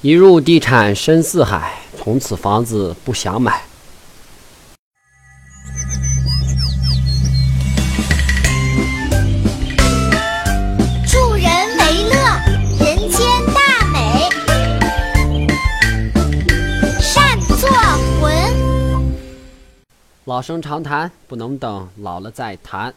一入地产深似海，从此房子不想买。助人为乐，人间大美。善作魂。老生常谈，不能等老了再谈。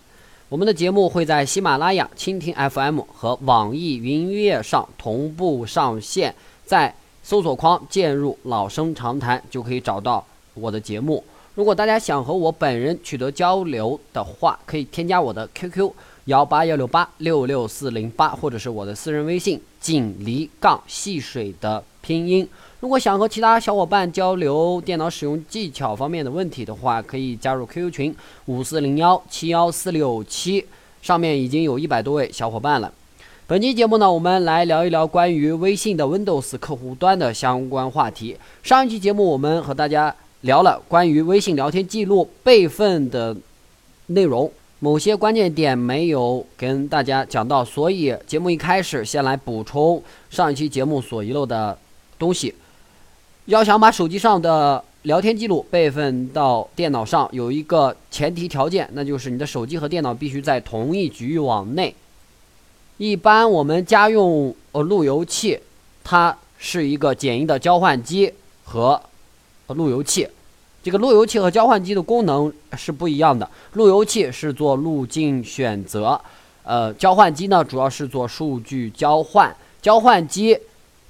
我们的节目会在喜马拉雅、蜻蜓 FM 和网易云音乐上同步上线，在搜索框键入“老生常谈”就可以找到我的节目。如果大家想和我本人取得交流的话，可以添加我的 QQ 幺八幺六八六六四零八，或者是我的私人微信“锦鲤杠戏水”的拼音。如果想和其他小伙伴交流电脑使用技巧方面的问题的话，可以加入 QQ 群五四零幺七幺四六七，上面已经有一百多位小伙伴了。本期节目呢，我们来聊一聊关于微信的 Windows 客户端的相关话题。上一期节目我们和大家聊了关于微信聊天记录备份的内容，某些关键点没有跟大家讲到，所以节目一开始先来补充上一期节目所遗漏的东西。要想把手机上的聊天记录备份到电脑上，有一个前提条件，那就是你的手机和电脑必须在同一局域网内。一般我们家用呃路由器，它是一个简易的交换机和呃路由器。这个路由器和交换机的功能是不一样的。路由器是做路径选择，呃，交换机呢主要是做数据交换。交换机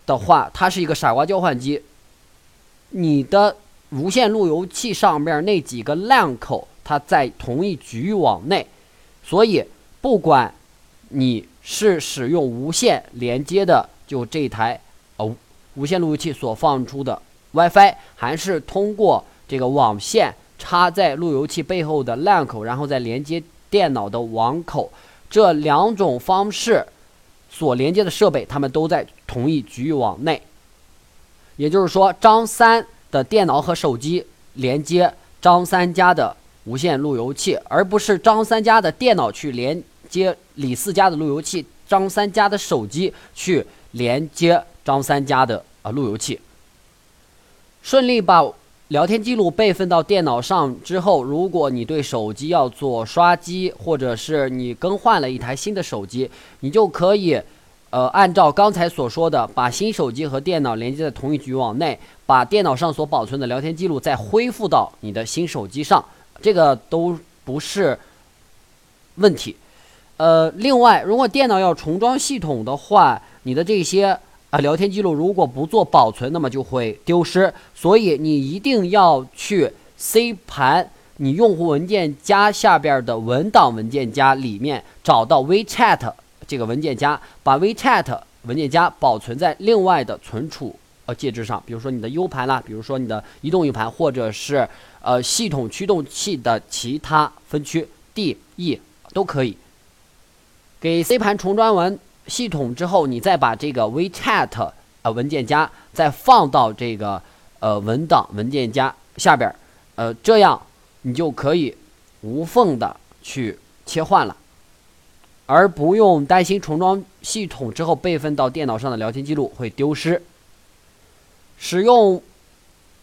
的话，它是一个傻瓜交换机。你的无线路由器上面那几个 LAN 口，它在同一局域网内，所以不管你是使用无线连接的，就这台哦无线路由器所放出的 WiFi，还是通过这个网线插在路由器背后的 LAN 口，然后再连接电脑的网口，这两种方式所连接的设备，它们都在同一局域网内。也就是说，张三的电脑和手机连接张三家的无线路由器，而不是张三家的电脑去连接李四家的路由器，张三家的手机去连接张三家的啊路由器。顺利把聊天记录备份到电脑上之后，如果你对手机要做刷机，或者是你更换了一台新的手机，你就可以。呃，按照刚才所说的，把新手机和电脑连接在同一局域网内，把电脑上所保存的聊天记录再恢复到你的新手机上，这个都不是问题。呃，另外，如果电脑要重装系统的话，你的这些啊聊天记录如果不做保存，那么就会丢失。所以你一定要去 C 盘你用户文件夹下边的文档文件夹里面找到 WeChat。这个文件夹，把 WeChat 文件夹保存在另外的存储呃介质上，比如说你的 U 盘啦，比如说你的移动 U 盘，或者是呃系统驱动器的其他分区 D、E 都可以。给 C 盘重装完系统之后，你再把这个 WeChat 呃文件夹再放到这个呃文档文件夹下边，呃这样你就可以无缝的去切换了。而不用担心重装系统之后备份到电脑上的聊天记录会丢失。使用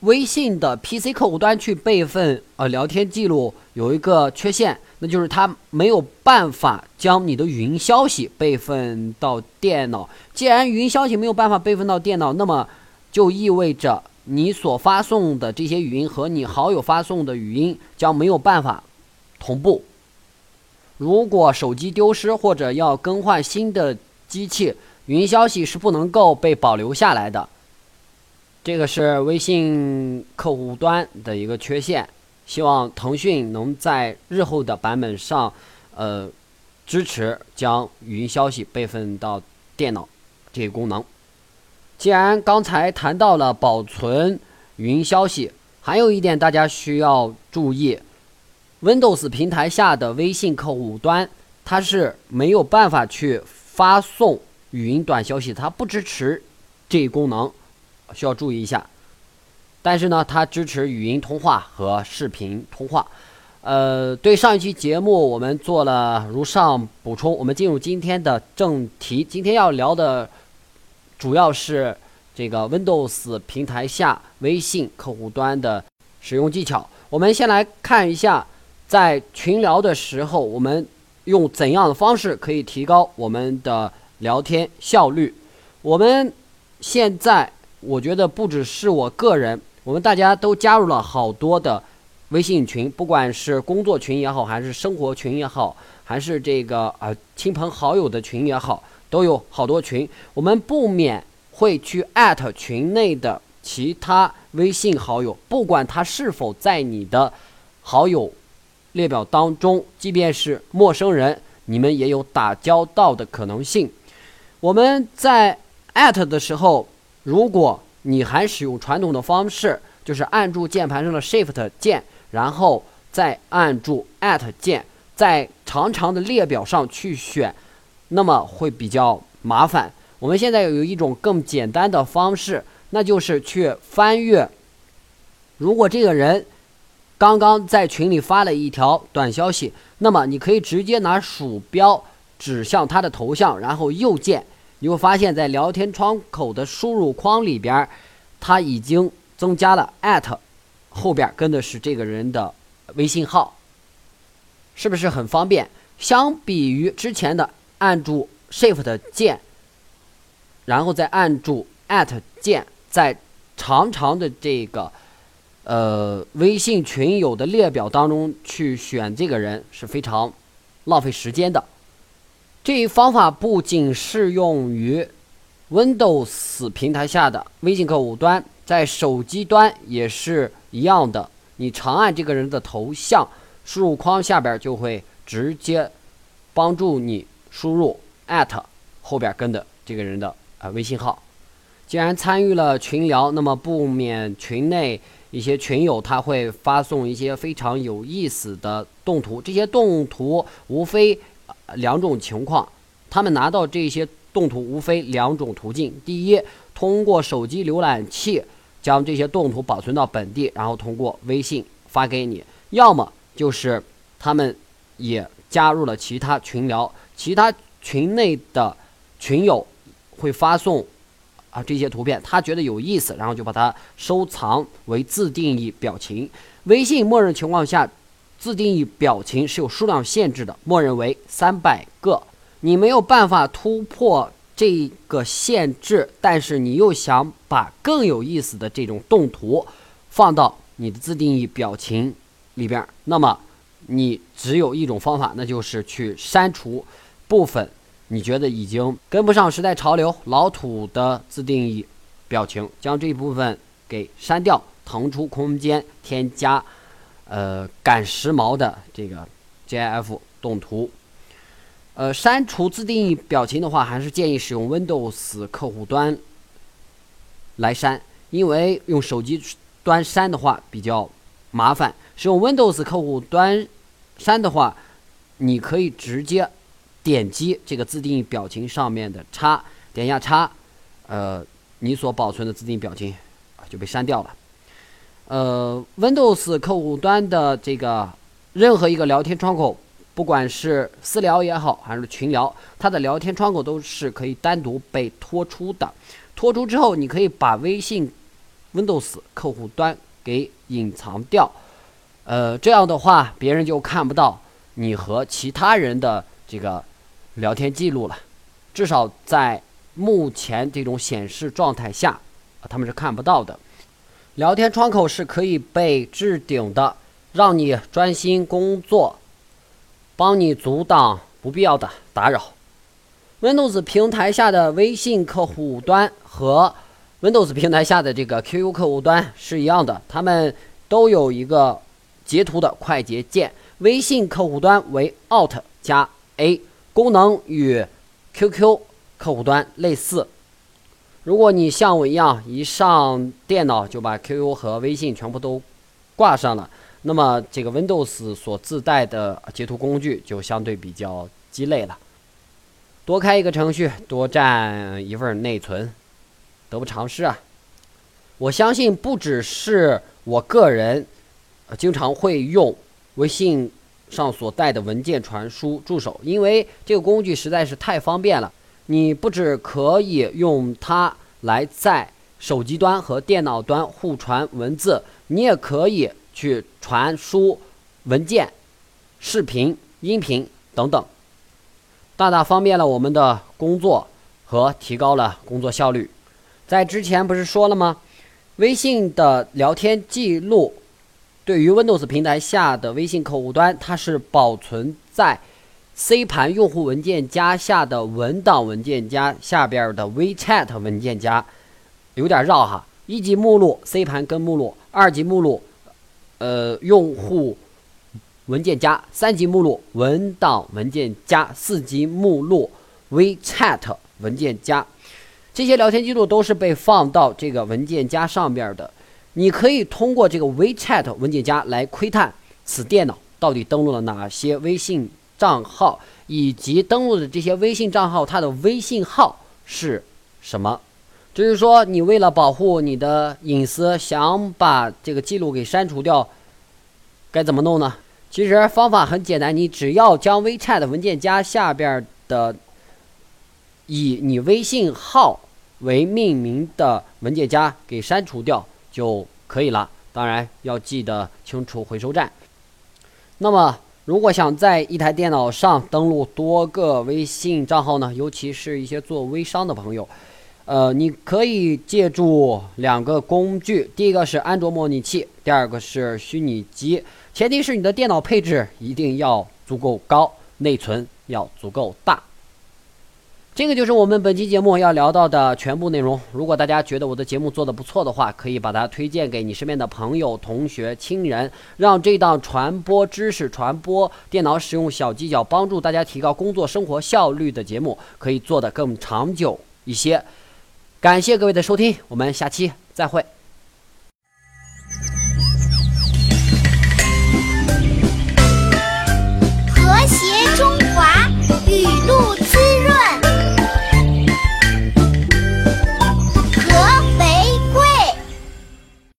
微信的 PC 客户端去备份呃聊天记录有一个缺陷，那就是它没有办法将你的语音消息备份到电脑。既然语音消息没有办法备份到电脑，那么就意味着你所发送的这些语音和你好友发送的语音将没有办法同步。如果手机丢失或者要更换新的机器，语音消息是不能够被保留下来的。这个是微信客户端的一个缺陷，希望腾讯能在日后的版本上，呃，支持将语音消息备份到电脑这个功能。既然刚才谈到了保存语音消息，还有一点大家需要注意。Windows 平台下的微信客户端，它是没有办法去发送语音短消息，它不支持这一功能，需要注意一下。但是呢，它支持语音通话和视频通话。呃，对上一期节目我们做了如上补充。我们进入今天的正题，今天要聊的主要是这个 Windows 平台下微信客户端的使用技巧。我们先来看一下，在群聊的时候，我们用怎样的方式可以提高我们的聊天效率？我们现在我觉得不只是我个人，我们大家都加入了好多的微信群，不管是工作群也好，还是生活群也好，还是这个呃亲朋好友的群也好，都有好多群。我们不免会去艾特群内的其他微信好友，不管他是否在你的好友列表当中，即便是陌生人，你们也有打交道的可能性。我们在艾特的时候，如果你还使用传统的方式，就是按住键盘上的 Shift 键，然后再按住 At 键，在长长的列表上去选，那么会比较麻烦。我们现在有一种更简单的方式，那就是去翻阅。如果这个人刚刚在群里发了一条短消息，那么你可以直接拿鼠标指向他的头像，然后右键。你会发现在聊天窗口的输入框里边，它已经增加了后边跟的是这个人的微信号，是不是很方便？相比于之前的按住 Shift 键，然后再按住键，在长长的这个呃微信群友的列表当中去选这个人是非常浪费时间的。这一方法不仅适用于 Windows 平台下的微信客户端，在手机端也是一样的。你长按这个人的头像，输入框下边就会直接帮助你输入后边跟的这个人的啊微信号。既然参与了群聊，那么不免群内一些群友他会发送一些非常有意思的动图，这些动图无非。两种情况，他们拿到这些动图无非两种途径：第一，通过手机浏览器将这些动图保存到本地，然后通过微信发给你；要么就是他们也加入了其他群聊，其他群内的群友会发送啊这些图片，他觉得有意思，然后就把它收藏为自定义表情。微信默认情况下。自定义表情是有数量限制的，默认为三百个。你没有办法突破这个限制，但是你又想把更有意思的这种动图放到你的自定义表情里边，那么你只有一种方法，那就是去删除部分你觉得已经跟不上时代潮流、老土的自定义表情，将这一部分给删掉，腾出空间，添加。呃，赶时髦的这个 GIF 动图，呃，删除自定义表情的话，还是建议使用 Windows 客户端来删，因为用手机端删的话比较麻烦。使用 Windows 客户端删的话，你可以直接点击这个自定义表情上面的叉，点一下叉，呃，你所保存的自定义表情就被删掉了。呃，Windows 客户端的这个任何一个聊天窗口，不管是私聊也好，还是群聊，它的聊天窗口都是可以单独被拖出的。拖出之后，你可以把微信 Windows 客户端给隐藏掉。呃，这样的话，别人就看不到你和其他人的这个聊天记录了。至少在目前这种显示状态下，他们是看不到的。聊天窗口是可以被置顶的，让你专心工作，帮你阻挡不必要的打扰。Windows 平台下的微信客户端和 Windows 平台下的这个 QQ 客户端是一样的，它们都有一个截图的快捷键。微信客户端为 Alt 加 A，功能与 QQ 客户端类似。如果你像我一样一上电脑就把 QQ 和微信全部都挂上了，那么这个 Windows 所自带的截图工具就相对比较鸡肋了。多开一个程序，多占一份内存，得不偿失啊！我相信不只是我个人，经常会用微信上所带的文件传输助手，因为这个工具实在是太方便了。你不只可以用它来在手机端和电脑端互传文字，你也可以去传输文件、视频、音频等等，大大方便了我们的工作和提高了工作效率。在之前不是说了吗？微信的聊天记录对于 Windows 平台下的微信客户端，它是保存在 C 盘用户文件夹下的文档文件夹下边的 WeChat 文件夹。有点绕哈，一级目录 C 盘根目录，二级目录，呃，用户文件夹，三级目录文档文件夹，四级目录 WeChat 文件夹，这些聊天记录都是被放到这个文件夹上边的。你可以通过这个 WeChat 文件夹来窥探此电脑到底登录了哪些微信账号，以及登录的这些微信账号它的微信号是什么。就是说，你为了保护你的隐私，想把这个记录给删除掉，该怎么弄呢？其实方法很简单，你只要将 WeChat 文件夹下边的以你微信号为命名的文件夹给删除掉就可以了。当然要记得清除回收站。那么，如果想在一台电脑上登录多个微信账号呢？尤其是一些做微商的朋友。呃，你可以借助两个工具，第一个是安卓模拟器，第二个是虚拟机。前提是你的电脑配置一定要足够高，内存要足够大。这个就是我们本期节目要聊到的全部内容。如果大家觉得我的节目做得不错的话，可以把它推荐给你身边的朋友、同学、亲人，让这档传播知识、传播电脑使用小技巧，帮助大家提高工作生活效率的节目，可以做得更长久一些。感谢各位的收听，我们下期再会。